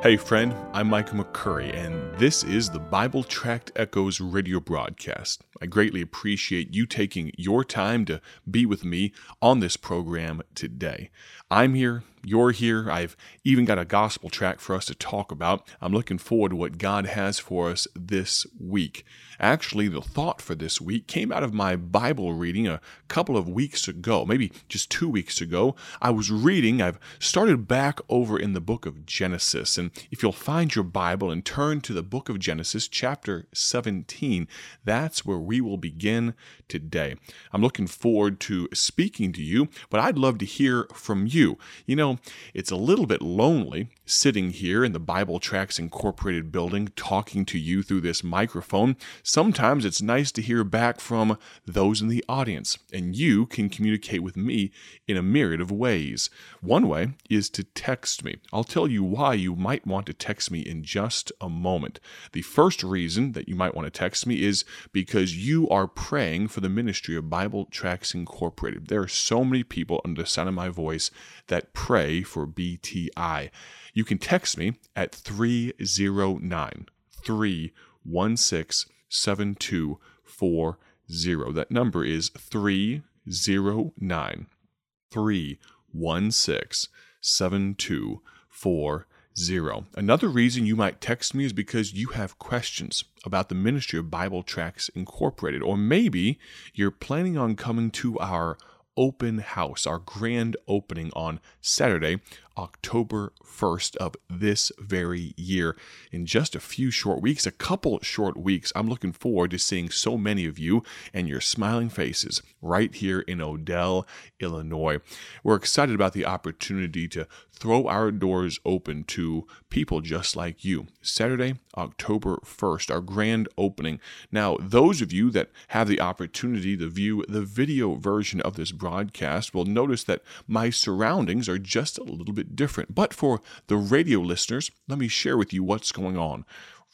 Hey, friend, I'm Michael McCurry, and this is the Bible Tract Echoes radio broadcast. I greatly appreciate you taking your time to be with me on this program today. I'm here, you're here. I've even got a gospel track for us to talk about. I'm looking forward to what God has for us this week. Actually, the thought for this week came out of my Bible reading a couple of weeks ago, maybe just two weeks ago. I was reading, I've started back over in the book of Genesis. And if you'll find your Bible and turn to the book of Genesis, chapter 17, that's where we will begin today. I'm looking forward to speaking to you, but I'd love to hear from you. You know, it's a little bit lonely sitting here in the Bible Tracts Incorporated building talking to you through this microphone. Sometimes it's nice to hear back from those in the audience, and you can communicate with me in a myriad of ways. One way is to text me. I'll tell you why you might want to text me in just a moment. The first reason that you might want to text me is because you are praying for the ministry of Bible Tracts Incorporated. There are so many people under the sound of my voice that pray for BTI. You can text me at 309 316 7240. That number is 309 316 7240. Another reason you might text me is because you have questions about the ministry of Bible Tracts Incorporated, or maybe you're planning on coming to our open house, our grand opening on Saturday, October 1st of this very year. In just a few short weeks, a couple short weeks, I'm looking forward to seeing so many of you and your smiling faces right here in Odell, Illinois. We're excited about the opportunity to throw our doors open to people just like you. Saturday, October 1st, our grand opening. Now, those of you that have the opportunity to view the video version of this broadcast will notice that my surroundings are just a little bit different. But for the radio listeners, let me share with you what's going on.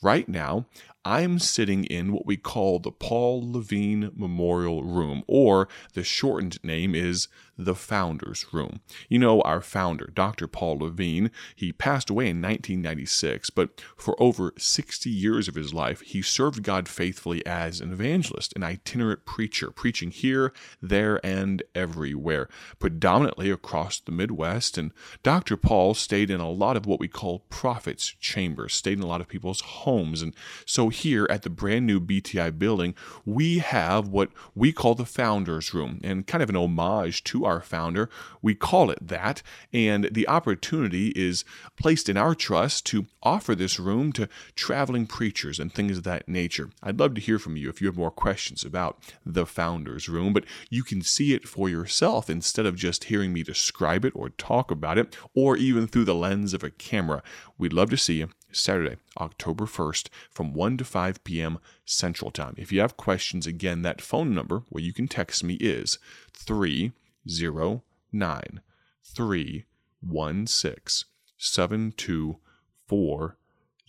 Right now, I'm sitting in what we call the Paul Levine Memorial Room, or the shortened name is the Founders Room. You know, our founder, Dr. Paul Levine, he passed away in 1996, but for over 60 years of his life, he served God faithfully as an evangelist, an itinerant preacher, preaching here, there, and everywhere, predominantly across the Midwest. And Dr. Paul stayed in a lot of what we call prophets' chambers, stayed in a lot of people's homes. And so here at the brand new BTI building, we have what we call the Founders Room, and kind of an homage to our founder. We call it that, and the opportunity is placed in our trust to offer this room to traveling preachers and things of that nature. I'd love to hear from you if you have more questions about the Founders Room, but you can see it for yourself instead of just hearing me describe it or talk about it, or even through the lens of a camera. We'd love to see you Saturday, October 1st from 1 to 5 p.m. Central Time. If you have questions, again, that phone number where you can text me is 3 zero nine three one six seven two four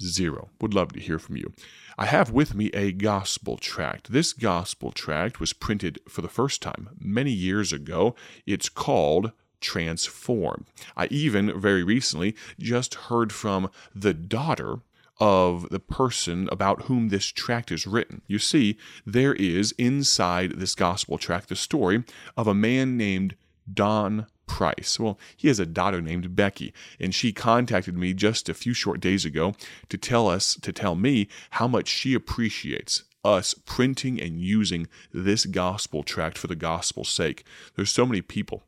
zero. Would love to hear from you. I have with me a gospel tract. This gospel tract was printed for the first time many years ago. It's called Transform. I even very recently just heard from the daughter of the person about whom this tract is written. You see, there is inside this gospel tract the story of a man named Don Price. Well, he has a daughter named Becky, and she contacted me just a few short days ago to tell us, to tell me how much she appreciates us printing and using this gospel tract for the gospel's sake. There's so many people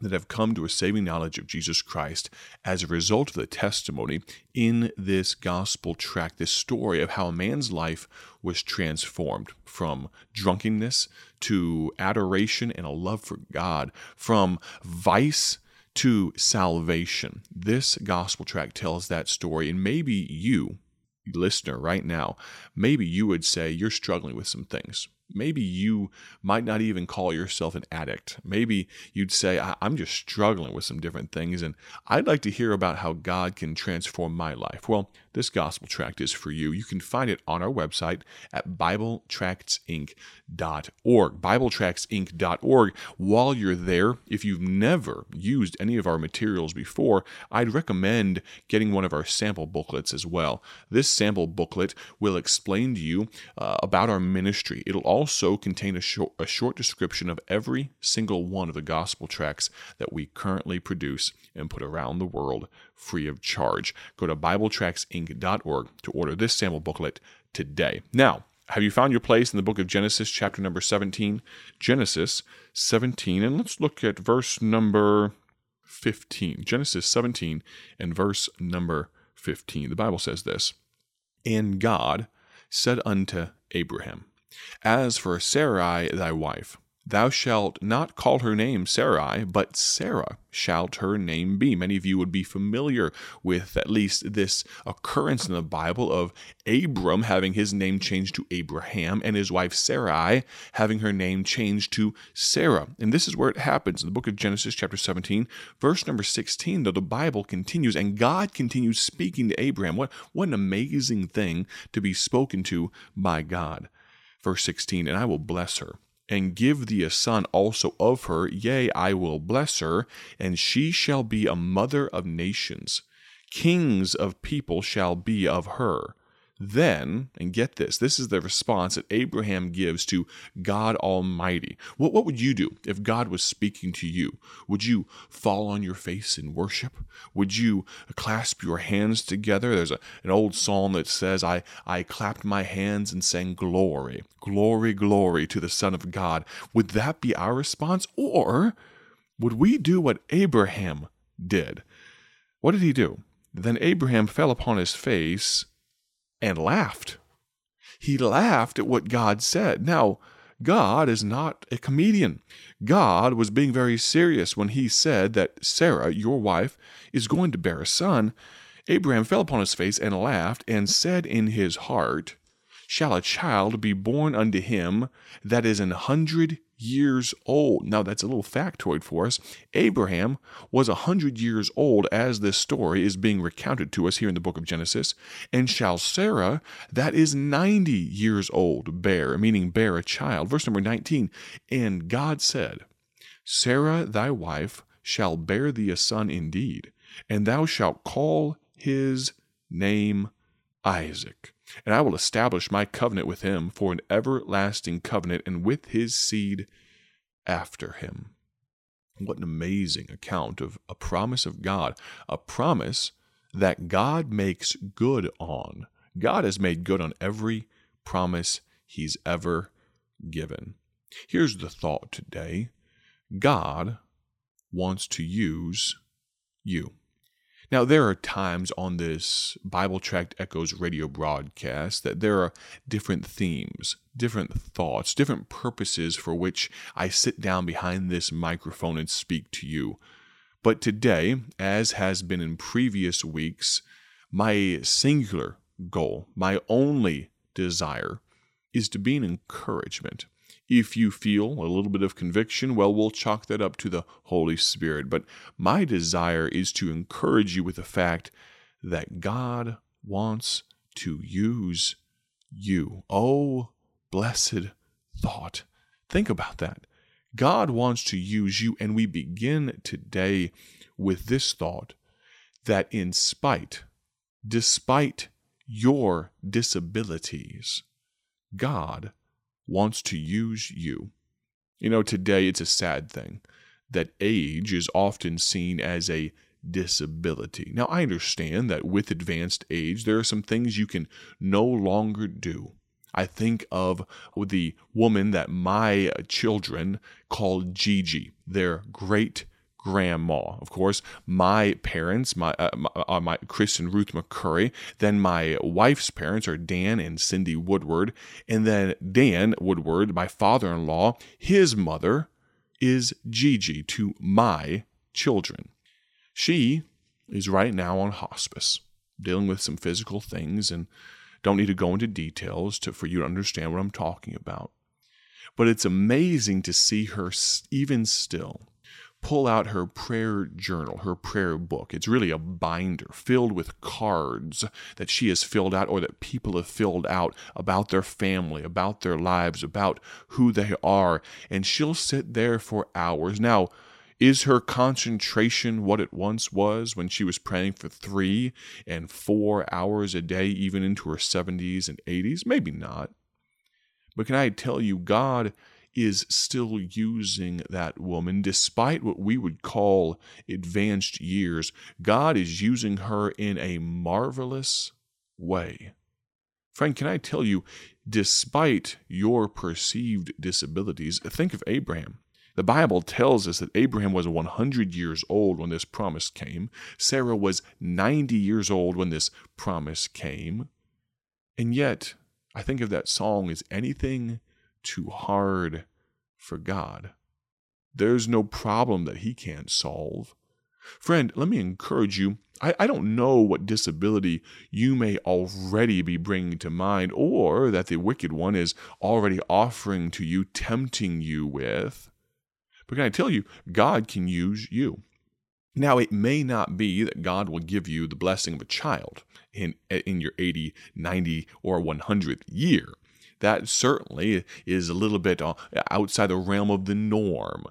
that have come to a saving knowledge of Jesus Christ as a result of the testimony in this gospel tract, this story of how a man's life was transformed from drunkenness to adoration and a love for God, from vice to salvation. This gospel tract tells that story, and maybe you, listener, right now, maybe you would say you're struggling with some things Maybe you might not even call yourself an addict. Maybe you'd say, I'm just struggling with some different things, and I'd like to hear about how God can transform my life. Well, this gospel tract is for you. You can find it on our website at BibleTractsInc.org. BibleTractsInc.org. While you're there, if you've never used any of our materials before, I'd recommend getting one of our sample booklets as well. This sample booklet will explain to you uh, about our ministry. It'll also contain a short, a short description of every single one of the gospel tracts that we currently produce and put around the world free of charge. Go to BibleTractsInc.org to order this sample booklet today. Now, have you found your place in the book of Genesis, chapter number 17? Genesis 17, and let's look at verse number 15. Genesis 17 and verse number 15. The Bible says this And God said unto Abraham, As for Sarai thy wife, Thou shalt not call her name Sarai, but Sarah shalt her name be. Many of you would be familiar with at least this occurrence in the Bible of Abram having his name changed to Abraham and his wife Sarai having her name changed to Sarah. And this is where it happens in the book of Genesis, chapter 17, verse number 16, though the Bible continues and God continues speaking to Abraham. What, what an amazing thing to be spoken to by God. Verse 16, and I will bless her and give thee a son also of her. Yea, I will bless her, and she shall be a mother of nations. Kings of people shall be of her. Then, and get this, this is the response that Abraham gives to God Almighty. What, what would you do if God was speaking to you? Would you fall on your face in worship? Would you clasp your hands together? There's a, an old psalm that says, I, I clapped my hands and sang glory, glory, glory to the Son of God. Would that be our response? Or would we do what Abraham did? What did he do? Then Abraham fell upon his face and laughed. He laughed at what God said. Now, God is not a comedian. God was being very serious when he said that Sarah, your wife, is going to bear a son. Abraham fell upon his face and laughed, and said in his heart, Shall a child be born unto him that is an hundred years old. Now, that's a little factoid for us. Abraham was a hundred years old as this story is being recounted to us here in the book of Genesis. And shall Sarah, that is 90 years old, bear, meaning bear a child. Verse number 19 And God said, Sarah thy wife shall bear thee a son indeed, and thou shalt call his name Isaac. And I will establish my covenant with him for an everlasting covenant, and with his seed after him. What an amazing account of a promise of God, a promise that God makes good on. God has made good on every promise he's ever given. Here's the thought today God wants to use you. Now, there are times on this Bible Tract Echoes radio broadcast that there are different themes, different thoughts, different purposes for which I sit down behind this microphone and speak to you. But today, as has been in previous weeks, my singular goal, my only desire, is to be an encouragement if you feel a little bit of conviction, well, we'll chalk that up to the Holy Spirit. But my desire is to encourage you with the fact that God wants to use you. Oh, blessed thought. Think about that. God wants to use you, and we begin today with this thought that in spite, despite your disabilities, God wants to use you. You know, today it's a sad thing that age is often seen as a disability. Now, I understand that with advanced age, there are some things you can no longer do. I think of the woman that my children called Gigi, their great grandma. Of course, my parents, my, uh, my, uh, my Chris and Ruth McCurry. Then my wife's parents are Dan and Cindy Woodward. And then Dan Woodward, my father in law, his mother is Gigi to my children. She is right now on hospice, dealing with some physical things, and don't need to go into details to, for you to understand what I'm talking about. But it's amazing to see her, even still, pull out her prayer journal, her prayer book. It's really a binder filled with cards that she has filled out or that people have filled out about their family, about their lives, about who they are. And she'll sit there for hours. Now, is her concentration what it once was when she was praying for three and four hours a day, even into her 70s and 80s? Maybe not. But can I tell you, God is still using that woman despite what we would call advanced years. God is using her in a marvelous way. Friend, can I tell you, despite your perceived disabilities, think of Abraham. The Bible tells us that Abraham was 100 years old when this promise came. Sarah was 90 years old when this promise came. And yet, I think of that song as anything too hard for God. There's no problem that He can't solve. Friend, let me encourage you. I, I, don't know what disability you may already be bringing to mind, or that the wicked one is already offering to you, tempting you with. But can I tell you, God can use you. Now, it may not be that God will give you the blessing of a child in, in your 80, 90, or 100th year. That certainly is a little bit uh, outside the realm of the norm.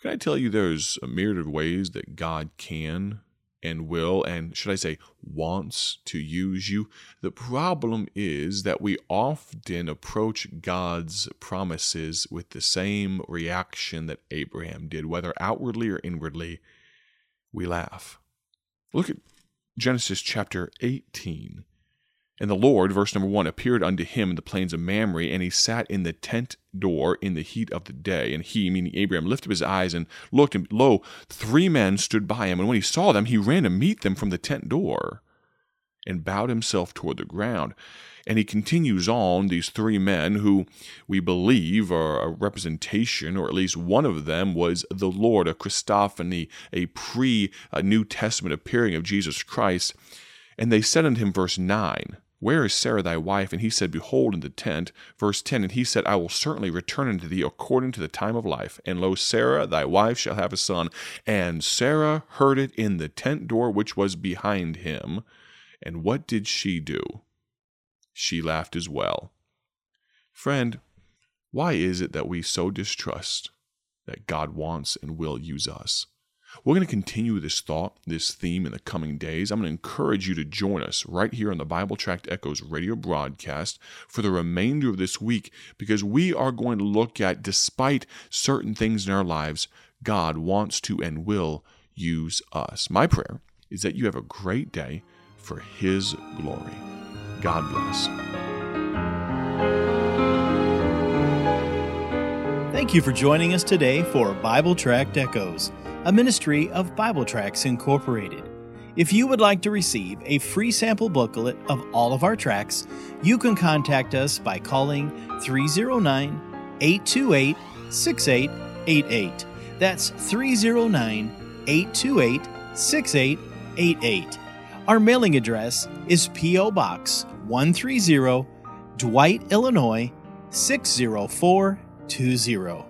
Can I tell you there's a myriad of ways that God can and will, and should I say, wants to use you. The problem is that we often approach God's promises with the same reaction that Abraham did, whether outwardly or inwardly. We laugh. Look at Genesis chapter 18. And the Lord, verse number one, appeared unto him in the plains of Mamre, and he sat in the tent door in the heat of the day. And he, meaning Abraham, lifted up his eyes and looked, and lo, three men stood by him. And when he saw them, he ran to meet them from the tent door and bowed himself toward the ground. And he continues on, these three men who we believe are a representation, or at least one of them was the Lord, a Christophany, a pre uh, New Testament appearing of Jesus Christ. And they said unto him, verse 9, where is Sarah thy wife? And he said, Behold, in the tent. Verse 10 And he said, I will certainly return unto thee according to the time of life. And lo, Sarah thy wife shall have a son. And Sarah heard it in the tent door which was behind him. And what did she do? She laughed as well. Friend, why is it that we so distrust that God wants and will use us? We're going to continue this thought, this theme in the coming days. I'm going to encourage you to join us right here on the Bible Tract Echoes radio broadcast for the remainder of this week because we are going to look at, despite certain things in our lives, God wants to and will use us. My prayer is that you have a great day for His glory. God bless. Thank you for joining us today for Bible Tract Echoes a ministry of Bible Tracts Incorporated. If you would like to receive a free sample booklet of all of our tracks, you can contact us by calling 309 828 6888. That's 309 828 6888. Our mailing address is P.O. Box 130, Dwight, Illinois 60420.